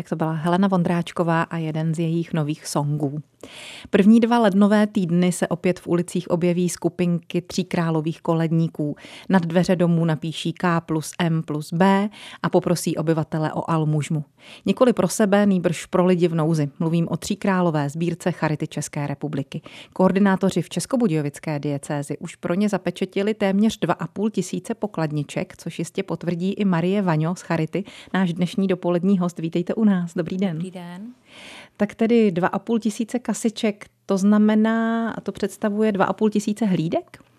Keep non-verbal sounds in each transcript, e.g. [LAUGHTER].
Tak to byla Helena Vondráčková a jeden z jejich nových songů. První dva lednové týdny se opět v ulicích objeví skupinky tří králových koledníků. Nad dveře domů napíší K plus M plus B a poprosí obyvatele o almužmu. Nikoli pro sebe, nýbrž pro lidi v nouzi. Mluvím o tří králové sbírce Charity České republiky. Koordinátoři v Českobudějovické diecézi už pro ně zapečetili téměř 2,5 tisíce pokladniček, což jistě potvrdí i Marie Vaňo z Charity, náš dnešní dopolední host. Vítejte u nás. Dobrý den. Dobrý den. Tak tedy 2,5 tisíce kasiček, to znamená, a to představuje 2,5 tisíce hlídek?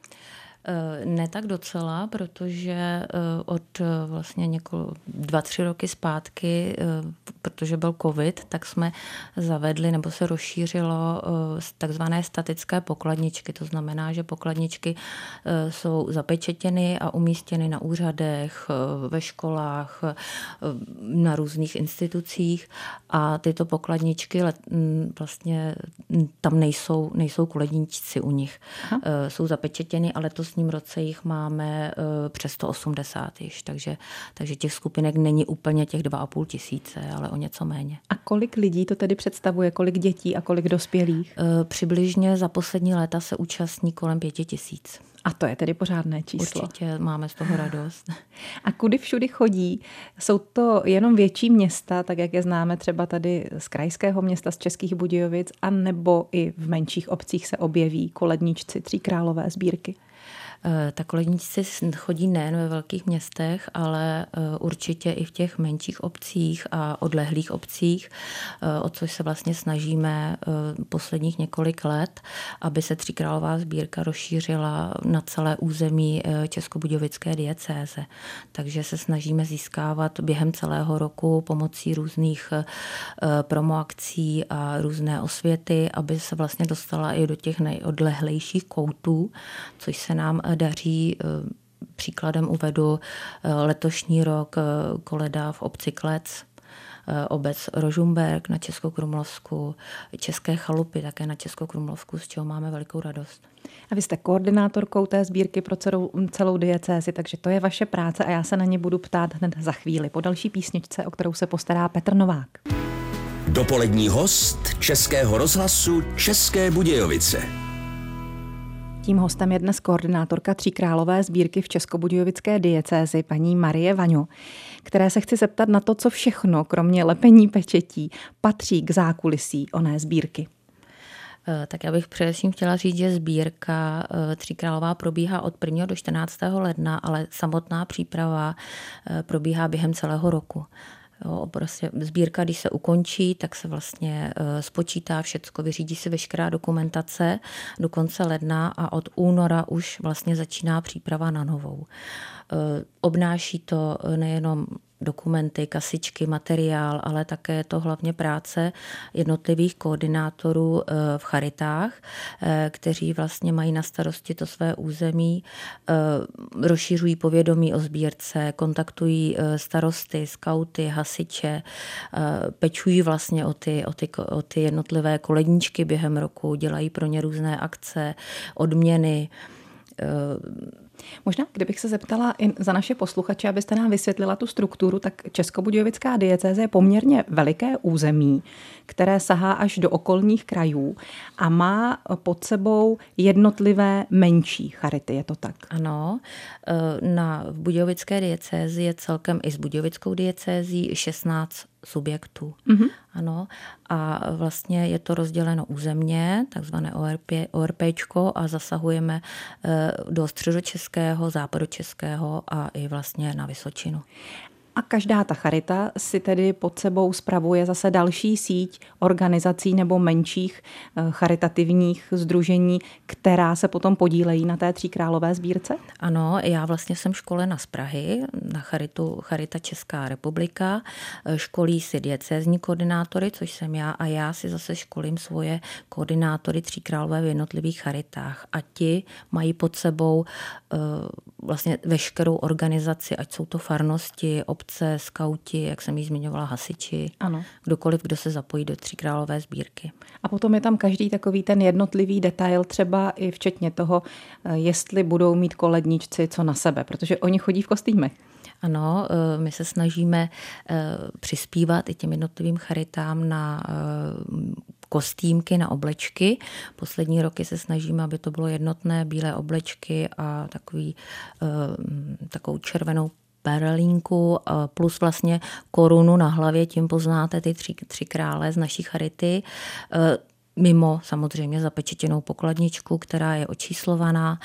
Eh, ne tak docela, protože eh, od eh, vlastně několik, dva, tři roky zpátky, protože byl covid, tak jsme zavedli nebo se rozšířilo takzvané statické pokladničky. To znamená, že pokladničky jsou zapečetěny a umístěny na úřadech, ve školách, na různých institucích a tyto pokladničky vlastně tam nejsou, nejsou koledníčci u nich. Aha. Jsou zapečetěny, ale to letošním roce jich máme eh, přes 180 již, takže, takže těch skupinek není úplně těch 2,5 tisíce, ale o něco méně. A kolik lidí to tedy představuje, kolik dětí a kolik dospělých? Eh, přibližně za poslední léta se účastní kolem pěti tisíc. A to je tedy pořádné číslo. Určitě máme z toho radost. [LAUGHS] A kudy všudy chodí? Jsou to jenom větší města, tak jak je známe třeba tady z krajského města, z Českých Budějovic, a nebo i v menších obcích se objeví koledničci Tří králové sbírky? Eh, tak koledníci chodí nejen ve velkých městech, ale eh, určitě i v těch menších obcích a odlehlých obcích, eh, o což se vlastně snažíme posledních několik let, aby se Tříkrálová sbírka rozšířila na celé území Českobudějovické diecéze. Takže se snažíme získávat během celého roku pomocí různých promoakcí a různé osvěty, aby se vlastně dostala i do těch nejodlehlejších koutů, což se nám daří. Eh, příkladem uvedu eh, letošní rok eh, koleda v obci Klec, obec Rožumberg na Českokrumlovsku, České chalupy také na Českokrumlovsku, z čeho máme velikou radost. A vy jste koordinátorkou té sbírky pro celou, celou diecézi, takže to je vaše práce a já se na ně budu ptát hned za chvíli po další písničce, o kterou se postará Petr Novák. Dopolední host Českého rozhlasu České Budějovice. Tím hostem je dnes koordinátorka Tříkrálové sbírky v Českobudějovické diecézi, paní Marie Vaňo, které se chci zeptat na to, co všechno, kromě lepení pečetí, patří k zákulisí oné sbírky. Eh, tak já bych především chtěla říct, že sbírka eh, Tříkrálová probíhá od 1. do 14. ledna, ale samotná příprava eh, probíhá během celého roku. Jo, prostě sbírka, když se ukončí, tak se vlastně uh, spočítá všecko, vyřídí se veškerá dokumentace do konce ledna a od února už vlastně začíná příprava na novou. Uh, obnáší to nejenom dokumenty, kasičky, materiál, ale také to hlavně práce jednotlivých koordinátorů eh, v charitách, eh, kteří vlastně mají na starosti to své území, eh, rozšířují povědomí o sbírce, kontaktují starosty, skauty, hasiče, pečují vlastně o ty, o ty, o ty jednotlivé koledníčky během roku, dělají pro ně různé akce, odměny, Možná, kdybych se zeptala i za naše posluchače, abyste nám vysvětlila tu strukturu, tak Českobudějovická diecéze je poměrně veliké území, které sahá až do okolních krajů a má pod sebou jednotlivé menší charity, je to tak? Ano, e, na v Budějovické diecézi je celkem i s Budějovickou diecézí 16 subjektů. Mm-hmm. Ano. A vlastně je to rozděleno územně, takzvané ORP, ORPčko a zasahujeme e, do středočeského, západočeského a i vlastně na Vysočinu. A každá ta charita si tedy pod sebou spravuje zase další síť organizací nebo menších eh, charitativních združení, která se potom podílejí na té tříkrálové sbírce? Ano, já vlastně jsem školena z Prahy na charitu Charita Česká republika. Eh, školí si diecézní koordinátory, což jsem já, a já si zase školím svoje koordinátory tříkrálové v jednotlivých charitách. A ti mají pod sebou uh, vlastně veškerou organizaci, ať jsou to farnosti, skauti, jak jsem ji zmiňovala, hasiči, ano. kdokoliv, kdo se zapojí do Tříkrálové sbírky. A potom je tam každý takový ten jednotlivý detail, třeba i včetně toho, eh, jestli budou mít koledničci co na sebe, protože oni chodí v kostýmech. Ano, my se snažíme přispívat i těm jednotlivým charitám na kostýmky na oblečky. Poslední roky se snažíme, aby to bylo jednotné bílé oblečky a takový, takovou červenou perlínku plus vlastně korunu na hlavě, tím poznáte ty tři, tři krále z naší charity mimo samozřejmě zapečetěnou pokladničku, která je očíslovaná.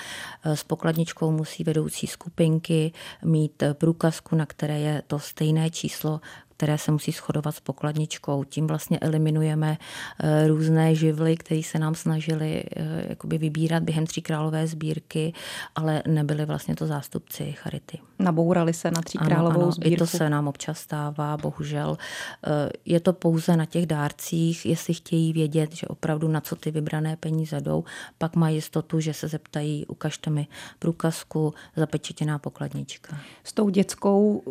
S pokladničkou musí vedoucí skupinky mít průkazku, na které je to stejné číslo, které se musí shodovat s pokladničkou. Tím vlastně eliminujeme eh, různé živly, které se nám snažili eh, jakoby vybírat během Tříkrálové sbírky, ale nebyli vlastně to zástupci Charity. Nabourali se na Tříkrálovou ano, ano, sbírku? I to se nám občas stává, bohužel. Eh, je to pouze na těch dárcích, jestli chtějí vědět, že opravdu na co ty vybrané peníze jdou, pak mají jistotu, že se zeptají, ukažte mi průkazku, zapečetěná pokladnička. S tou dětskou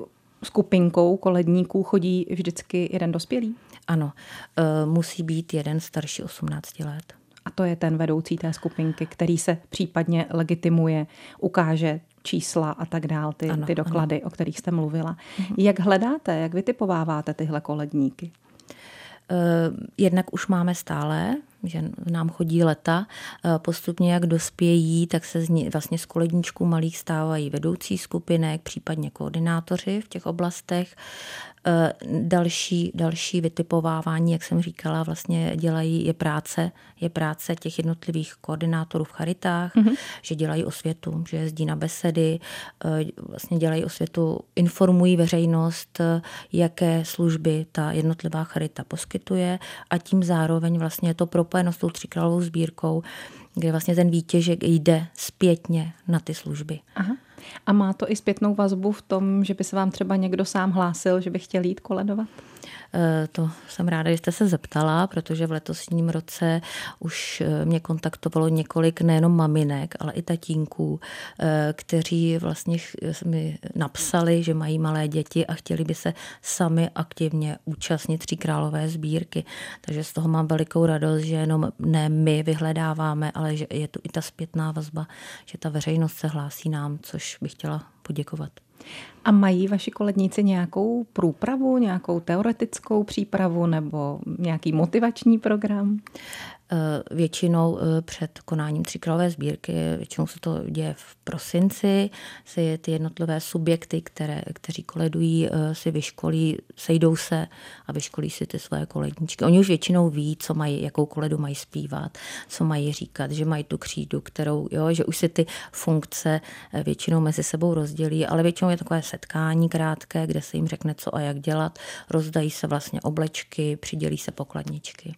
skupinkou koledníků chodí vždycky jeden dospělý? Ano, e, musí být jeden starší 18 let. A to je ten vedoucí té skupinky, který se případně legitimuje, ukáže čísla a tak dál, ty, ano, ty doklady, ano. o kterých jste mluvila. Mhm. Jak hledáte, jak vytipováváte tyhle koledníky? E, jednak už máme stále že nám chodí leta. Eh, postupně, jak dospějí, tak se z ní, vlastně z koledníčků malých stávají vedoucí skupinek, případně koordinátoři v těch oblastech. Eh, další, další vytipovávání, jak jsem říkala, vlastně dělají, je práce, je práce těch jednotlivých koordinátorů v charitách, mm-hmm. že dělají osvětu, že jezdí na besedy, eh, vlastně dělají osvětu, informují veřejnost, jaké služby ta jednotlivá charita poskytuje a tím zároveň vlastně je to propojeno s tou tříkrálovou sbírkou, kde vlastně ten výtěžek jde zpětně na ty služby. Aha. A má to i zpětnou vazbu v tom, že by se vám třeba někdo sám hlásil, že by chtěl jít koledovat? Eh, to jsem ráda, že jste se zeptala, protože v letosním roce už eh, mě kontaktovalo několik nejenom maminek, ale i tatínků, eh, kteří vlastně mi napsali, že mají malé děti a chtěli by se sami aktivně účastnit Tří králové sbírky. Takže z toho mám velikou radost, že jenom ne my vyhledáváme, ale že je tu i ta zpětná vazba, že ta veřejnost se hlásí nám, což bych chtěla poděkovat. A mají vaši koledníci nějakou průpravu, nějakou teoretickou přípravu nebo nějaký motivační program? Eh, většinou eh, před konáním tříkrálové sbírky, většinou se to děje v prosinci, si ty jednotlivé subjekty, které, kteří koledují, eh, si vyškolí, sejdou se a vyškolí si ty své koledničky. Oni už většinou ví, co mají, jakou koledu mají zpívat, co mají říkat, že mají tu křídu, kterou, jo, že už si ty funkce většinou mezi sebou rozdělí, ale většinou je takové setkání krátké, kde se jim řekne, co a jak dělat, rozdají se vlastně oblečky, přidělí se pokladničky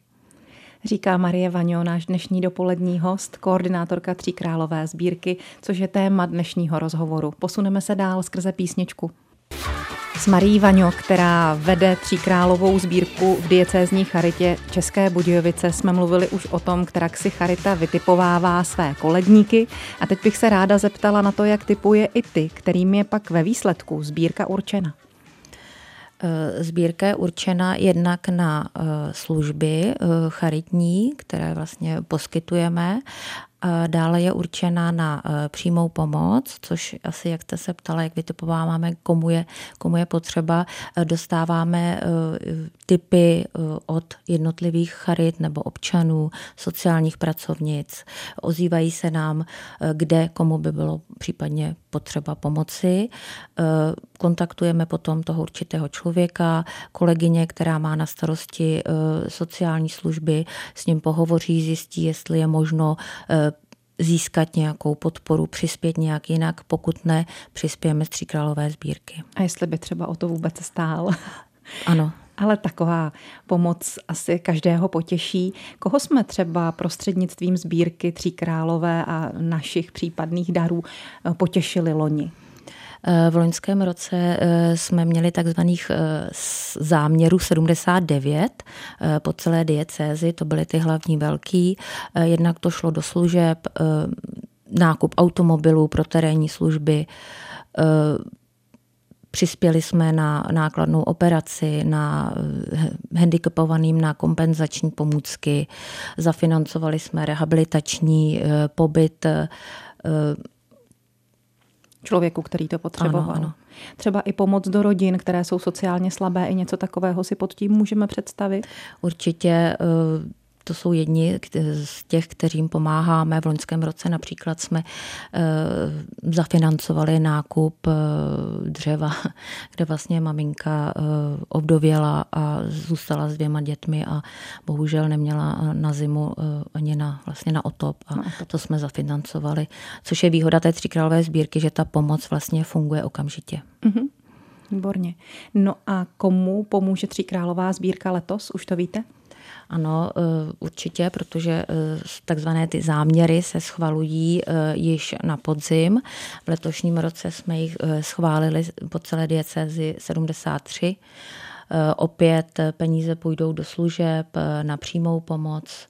říká Marie Vaňo, náš dnešní dopolední host, koordinátorka Tříkrálové sbírky, což je téma dnešního rozhovoru. Posuneme se dál skrze písničku. S Marí Vaňo, která vede Tříkrálovou sbírku v diecézní charitě České Budějovice, jsme mluvili už o tom, která si charita vytipovává své koledníky. A teď bych se ráda zeptala na to, jak typuje i ty, kterým je pak ve výsledku sbírka určena. Eh, sbírka je určena jednak na eh, služby eh, charitní, které vlastně poskytujeme Dále je určena na e, přímou pomoc, což asi, jak jste se ptala, jak vytipováváme, komu je, komu je potřeba. E, dostáváme e, typy od jednotlivých charit nebo občanů, sociálních pracovnic. Ozývají se nám, kde komu by bylo případně potřeba pomoci. Kontaktujeme potom toho určitého člověka, kolegyně, která má na starosti sociální služby, s ním pohovoří, zjistí, jestli je možno získat nějakou podporu, přispět nějak jinak, pokud ne, přispějeme z Tříkrálové sbírky. A jestli by třeba o to vůbec stál? [LAUGHS] Ano. Ale taková pomoc asi každého potěší. Koho jsme třeba prostřednictvím sbírky Tříkrálové a našich případných darů potěšili loni? V loňském roce eh, jsme měli takzvaných eh, záměrů 79 eh, po celé diecézi, to byly ty hlavní velký. Jednak to šlo do služeb, nákup automobilů pro terénní služby, Přispěli jsme na nákladnou operaci, na handicapovaným na kompenzační pomůcky, zafinancovali jsme rehabilitační pobyt člověku, který to potřeboval. Ano, ano. Třeba i pomoc do rodin, které jsou sociálně slabé, i něco takového si pod tím můžeme představit? Určitě eh, to jsou jedni z těch, kterým pomáháme. V loňském roce například jsme eh, zafinancovali nákup eh, dřeva, [LAUGHS] kde vlastně maminka ovdověla a zůstala s dvěma dětmi a bohužel neměla na zimu ani na, vlastně na otop a to jsme zafinancovali. Což je výhoda té tříkrálové sbírky, že ta pomoc vlastně funguje okamžitě. Mm-hmm. Výborně. No a komu pomůže Tříkrálová sbírka letos? Už to víte? Ano, eh, určitě, protože eh, takzvané ty záměry se schvalují eh, již na podzim. V letošním roce jsme jich schválili po celé diecezi 73. Opět peníze půjdou do služeb na přímou pomoc,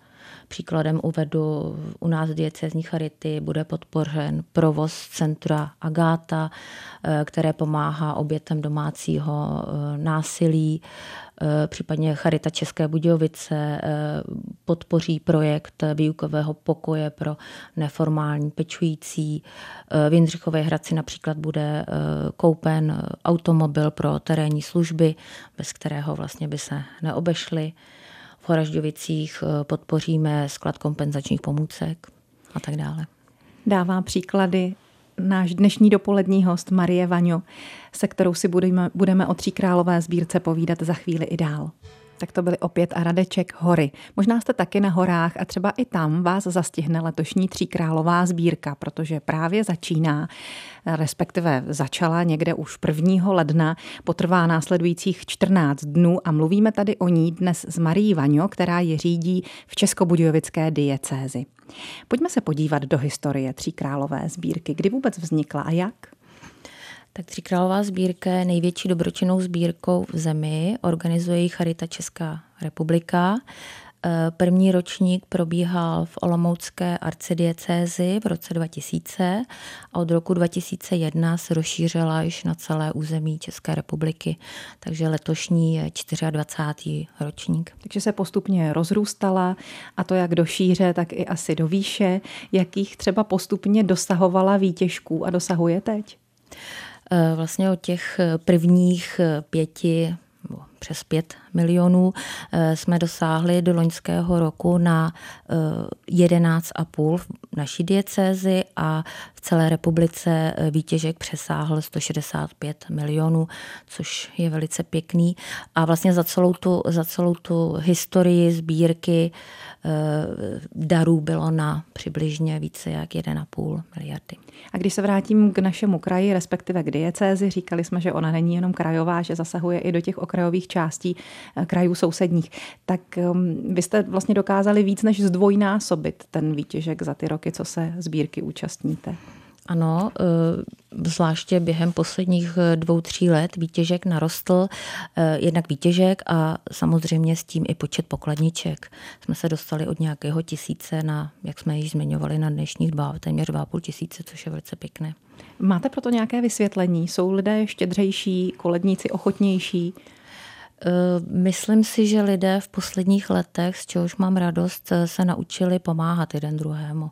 Příkladem uvedu, u nás diecezní charity bude podpořen provoz centra Agáta, eh, které pomáhá obětem domácího eh, násilí. Eh, případně Charita České Budějovice podpoří projekt výukového pokoje pro neformální pečující. V Jindřichové Hradci například bude koupen automobil pro terénní služby, bez kterého vlastně by se neobešly. Horažďovicích eh, podpoříme sklad kompenzačních pomůcek a tak dále. Dává příklady náš dnešní dopolední host Marie Vaňo, se kterou si budeme, budeme o Tříkrálové sbírce povídat za chvíli i dál. Tak to byly opět a Radeček hory. Možná jste taky na horách a třeba i tam vás zastihne letošní tříkrálová sbírka, protože právě začíná, respektive začala někde už 1. ledna, potrvá následujících 14 dnů a mluvíme tady o ní dnes s Marí Vaňo, která je řídí v Českobudějovické diecézi. Pojďme se podívat do historie tříkrálové sbírky. Kdy vůbec vznikla a jak? Tak Tříkrálová sbírka je největší dobročinnou sbírkou v zemi. Organizuje ji Charita Česká republika. Eh, první ročník probíhal v Olomoucké arcidiecézi v roce 2000 a od roku 2001 se rozšířila již na celé území České republiky, takže letošní je 24. ročník. Takže se postupně rozrůstala a to jak do šíře, tak i asi do výše. Jakých třeba postupně dosahovala výtěžků a dosahuje teď? Eh, vlastně od těch eh, prvních eh, pěti přes 5 milionů jsme dosáhli do loňského roku na 11,5 v naší diecézi a v celé republice výtěžek přesáhl 165 milionů, což je velice pěkný. A vlastně za celou tu, za celou tu historii sbírky Eh, darů bylo na přibližně více jak 1,5 miliardy. A když se vrátím k našemu kraji, respektive k diecézi, říkali jsme, že ona není jenom krajová, že zasahuje i do těch okrajových částí eh, krajů sousedních. Tak ehm, vy jste vlastně dokázali víc než zdvojnásobit ten výtěžek za ty roky, co se sbírky účastníte. Ano, eh, zvláště během posledních eh, dvou, tří let výtěžek narostl, eh, jednak výtěžek a samozřejmě s tím i počet pokladniček. Jsme se dostali od nějakého tisíce na, jak jsme již zmiňovali, na dnešních dva, téměř dva půl tisíce, což je velice pěkné. Máte proto nějaké vysvětlení? Jsou lidé štědřejší, koledníci ochotnější? Eh, myslím si, že lidé v posledních letech, z čehož mám radost, eh, se naučili pomáhat jeden druhému.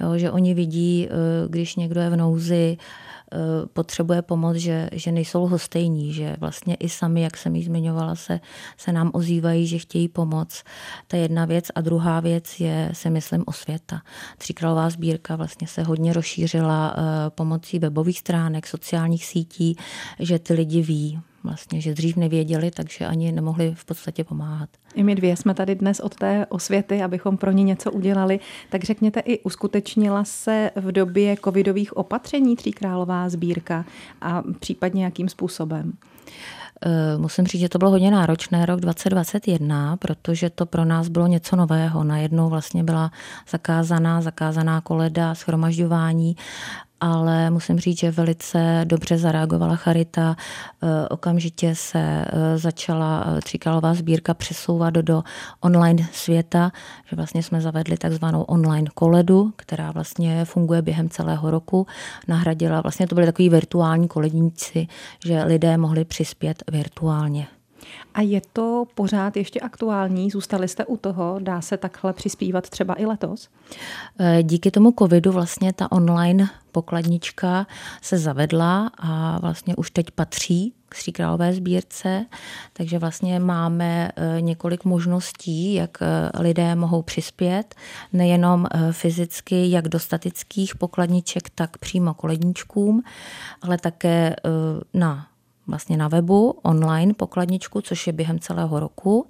Jo, že oni vidí, eh, když někdo je v nouzi, potřebuje pomoc, že, že nejsou hostejní, že vlastně i sami, jak jsem ji zmiňovala, se, se nám ozývají, že chtějí pomoc. Je jedna věc. A druhá věc je, si myslím, osvěta. Tříkrálová sbírka vlastně se hodně rozšířila pomocí webových stránek, sociálních sítí, že ty lidi ví, vlastně, že dřív nevěděli, takže ani nemohli v podstatě pomáhat. I my dvě jsme tady dnes od té osvěty, abychom pro ně něco udělali. Tak řekněte, i uskutečnila se v době covidových opatření Tříkrálová sbírka a případně jakým způsobem? Eh, musím říct, že to bylo hodně náročné rok 2021, protože to pro nás bylo něco nového. Najednou vlastně byla zakázaná, zakázaná koleda, schromažďování ale musím říct, že velice dobře zareagovala Charita. Eh, okamžitě se eh, začala eh, tříkalová sbírka přesouvat do online světa, že vlastně jsme zavedli takzvanou online koledu, která vlastně funguje během celého roku. Nahradila, vlastně to byly takový virtuální koledníci, že lidé mohli přispět virtuálně. A je to pořád ještě aktuální? Zůstali jste u toho? Dá se takhle přispívat třeba i letos? Eh, díky tomu covidu vlastně ta online pokladnička se zavedla a vlastně už teď patří k Stříkrálové sbírce, takže vlastně máme eh, několik možností, jak eh, lidé mohou přispět, nejenom fyzicky, jak do statických pokladniček, tak přímo koledničkům, ale také na vlastně na webu online pokladničku, což je během celého roku.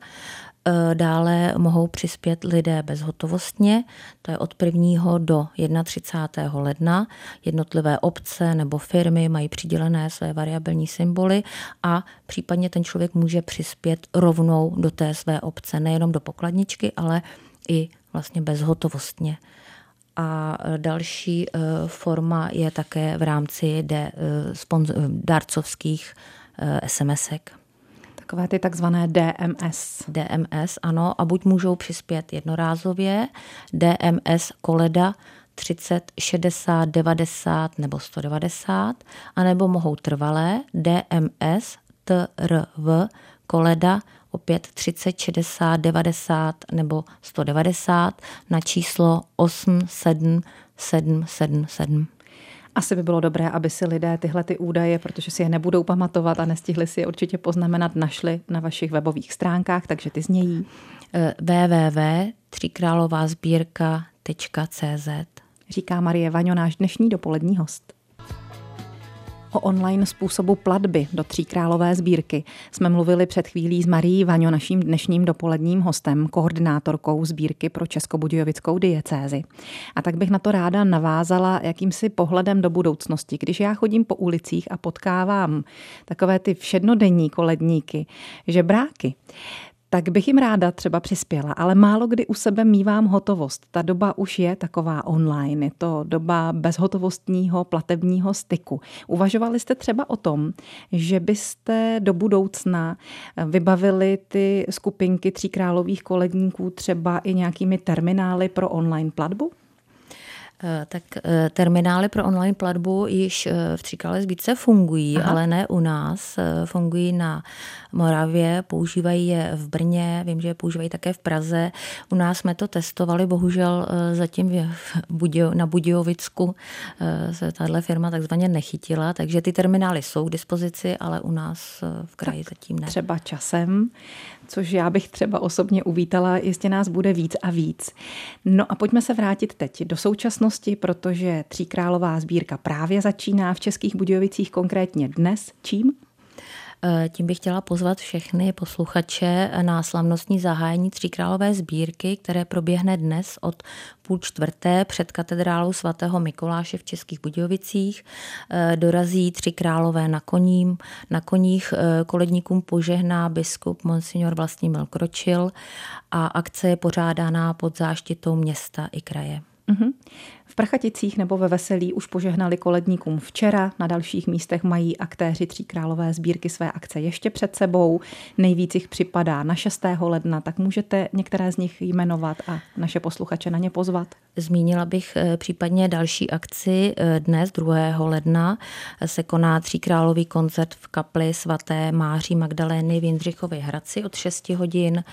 E, dále mohou přispět lidé bezhotovostně, to je od 1. do 31. ledna. Jednotlivé obce nebo firmy mají přidělené své variabilní symboly a případně ten člověk může přispět rovnou do té své obce, nejenom do pokladničky, ale i vlastně bezhotovostně. A další eh, forma je také v rámci de, eh, darcovských SMSek. Takové ty takzvané DMS. DMS, ano, a buď můžou přispět jednorázově, DMS koleda 30, 60, 90 nebo 190, anebo mohou trvalé DMS TRV koleda opět 30, 60, 90 nebo 190 na číslo 87777. Asi by bylo dobré, aby si lidé tyhle ty údaje, protože si je nebudou pamatovat a nestihli si je určitě poznamenat, našli na vašich webových stránkách, takže ty znějí. Eh, www.tříkrálovázbírka.cz Říká Marie Vaňo, náš dnešní dopolední host o online způsobu platby do Tříkrálové sbírky jsme mluvili před chvílí s Marí Vaňo, naším dnešním dopoledním hostem, koordinátorkou sbírky pro Českobudějovickou diecézi. A tak bych na to ráda navázala jakýmsi pohledem do budoucnosti. Když já chodím po ulicích a potkávám takové ty všednodenní koledníky, žebráky, tak bych jim ráda třeba přispěla, ale málo kdy u sebe mývám hotovost. Ta doba už je taková online, je to doba bezhotovostního platebního styku. Uvažovali jste třeba o tom, že byste do budoucna vybavili ty skupinky tříkrálových koledníků třeba i nějakými terminály pro online platbu? Eh, tak eh, terminály pro online platbu již eh, v Tříkale zbytce fungují, Aha. ale ne u nás. Fungují na Moravě, používají je v Brně, vím, že je používají také v Praze. U nás jsme to testovali, bohužel zatím na Budějovicku se tahle firma takzvaně nechytila, takže ty terminály jsou k dispozici, ale u nás v kraji tak zatím ne. Třeba časem což já bych třeba osobně uvítala, jestli nás bude víc a víc. No a pojďme se vrátit teď do současnosti, protože Tříkrálová sbírka právě začíná v Českých Budějovicích konkrétně dnes. Čím? Eh, tím bych chtěla pozvat všechny posluchače na slavnostní zahájení Tříkrálové sbírky, které proběhne dnes od půl čtvrté před katedrálou svatého Mikuláše v Českých Budějovicích. Eh, dorazí tři králové na koním. Na koních eh, koledníkům požehná biskup Monsignor Vlastimil Kročil a akce je pořádaná pod záštitou města i kraje. Mm-hmm. V Prachaticích nebo ve Veselí už požehnali koledníkům včera, na dalších místech mají aktéři Tříkrálové sbírky své akce ještě před sebou. Nejvíc jich připadá na 6. ledna, tak můžete některé z nich jmenovat a naše posluchače na ně pozvat. Zmínila bych eh, případně další akci. Eh, dnes, 2. ledna, se koná Tříkrálový koncert v kapli svaté Máří Magdalény v Jindřichově Hradci od 6 hodin.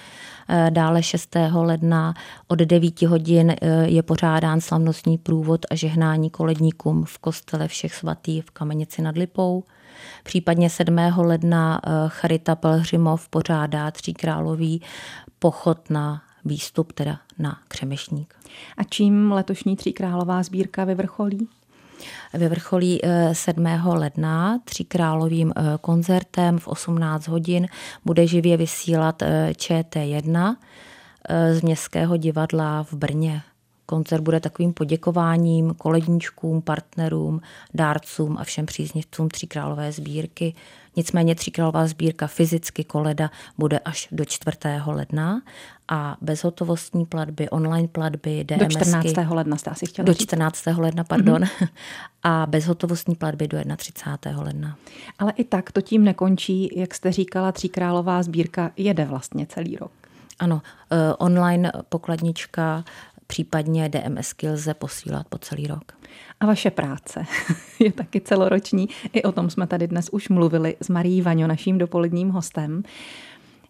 Eh, dále 6. ledna od 9 hodin je pořádán slavnostní průvod a žehnání koledníkům v kostele všech svatý v Kamenici nad Lipou. Případně 7. ledna eh, Charita Pelhřimov pořádá tříkrálový pochod na výstup, teda na Křemešník. A čím letošní tříkrálová sbírka vyvrcholí? Vyvrcholí 7. Eh, ledna tříkrálovým eh, koncertem v 18 hodin. Bude živě vysílat ČT1 z Městského divadla v Brně. Koncert bude takovým poděkováním koledníčkům, partnerům, dárcům a všem příznivcům Tříkrálové sbírky. Nicméně Tříkrálová sbírka fyzicky koleda bude až do 4. ledna a bezhotovostní platby, online platby, DMSky. Do 14. ledna jste asi chtěla Do 14. Říct. ledna, pardon. Mm-hmm. [LAUGHS] A bezhotovostní platby do 31. ledna. Ale i tak to tím nekončí, jak jste říkala, Tříkrálová sbírka jede vlastně celý rok. Ano, eh, online pokladnička případně DMSky lze posílat po celý rok. A vaše práce [LAUGHS] je taky celoroční. I o tom jsme tady dnes už mluvili s Marí Vaňo, naším dopoledním hostem.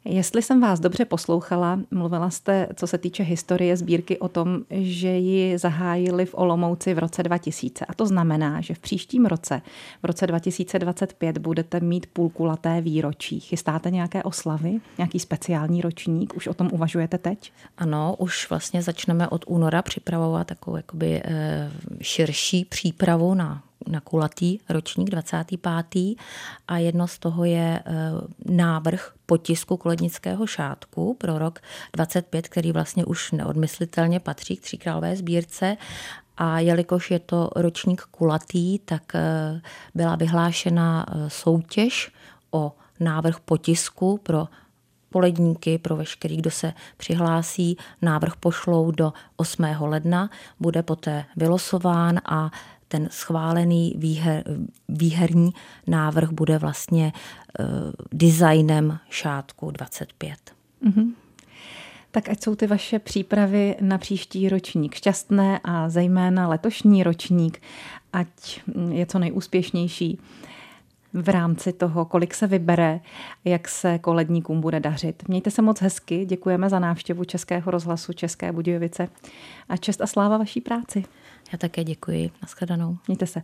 Jestli jsem vás dobře poslouchala, mluvila jste, co se týče historie sbírky, o tom, že ji zahájili v Olomouci v roce 2000. A to znamená, že v příštím roce, v roce 2025, budete mít půlkulaté výročí. Chystáte nějaké oslavy, nějaký speciální ročník? Už o tom uvažujete teď? Ano, už vlastně začneme od února připravovat takovou jakoby e, širší přípravu na na kulatý ročník 25. a jedno z toho je eh, návrh potisku kolednického šátku pro rok 25, který vlastně už neodmyslitelně patří k Tříkrálové sbírce a jelikož je to ročník kulatý, tak eh, byla vyhlášena eh, soutěž o návrh potisku pro poledníky pro veškerý, kdo se přihlásí. Návrh pošlou do 8. ledna, bude poté vylosován a ten schválený výher, výherní návrh bude vlastně uh, designem šátku 25. Mm-hmm. Tak ať jsou ty vaše přípravy na příští ročník šťastné a zejména letošní ročník, ať je co nejúspěšnější v rámci toho, kolik se vybere, jak se koledníkům bude dařit. Mějte se moc hezky, děkujeme za návštěvu Českého rozhlasu České Budějovice a čest a sláva vaší práci. Já také děkuji. Naschledanou. Mějte se.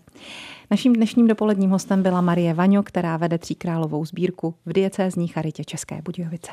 Naším dnešním dopoledním hostem byla Marie Vaňo, která vede tříkrálovou sbírku v diecézní charitě České Budějovice.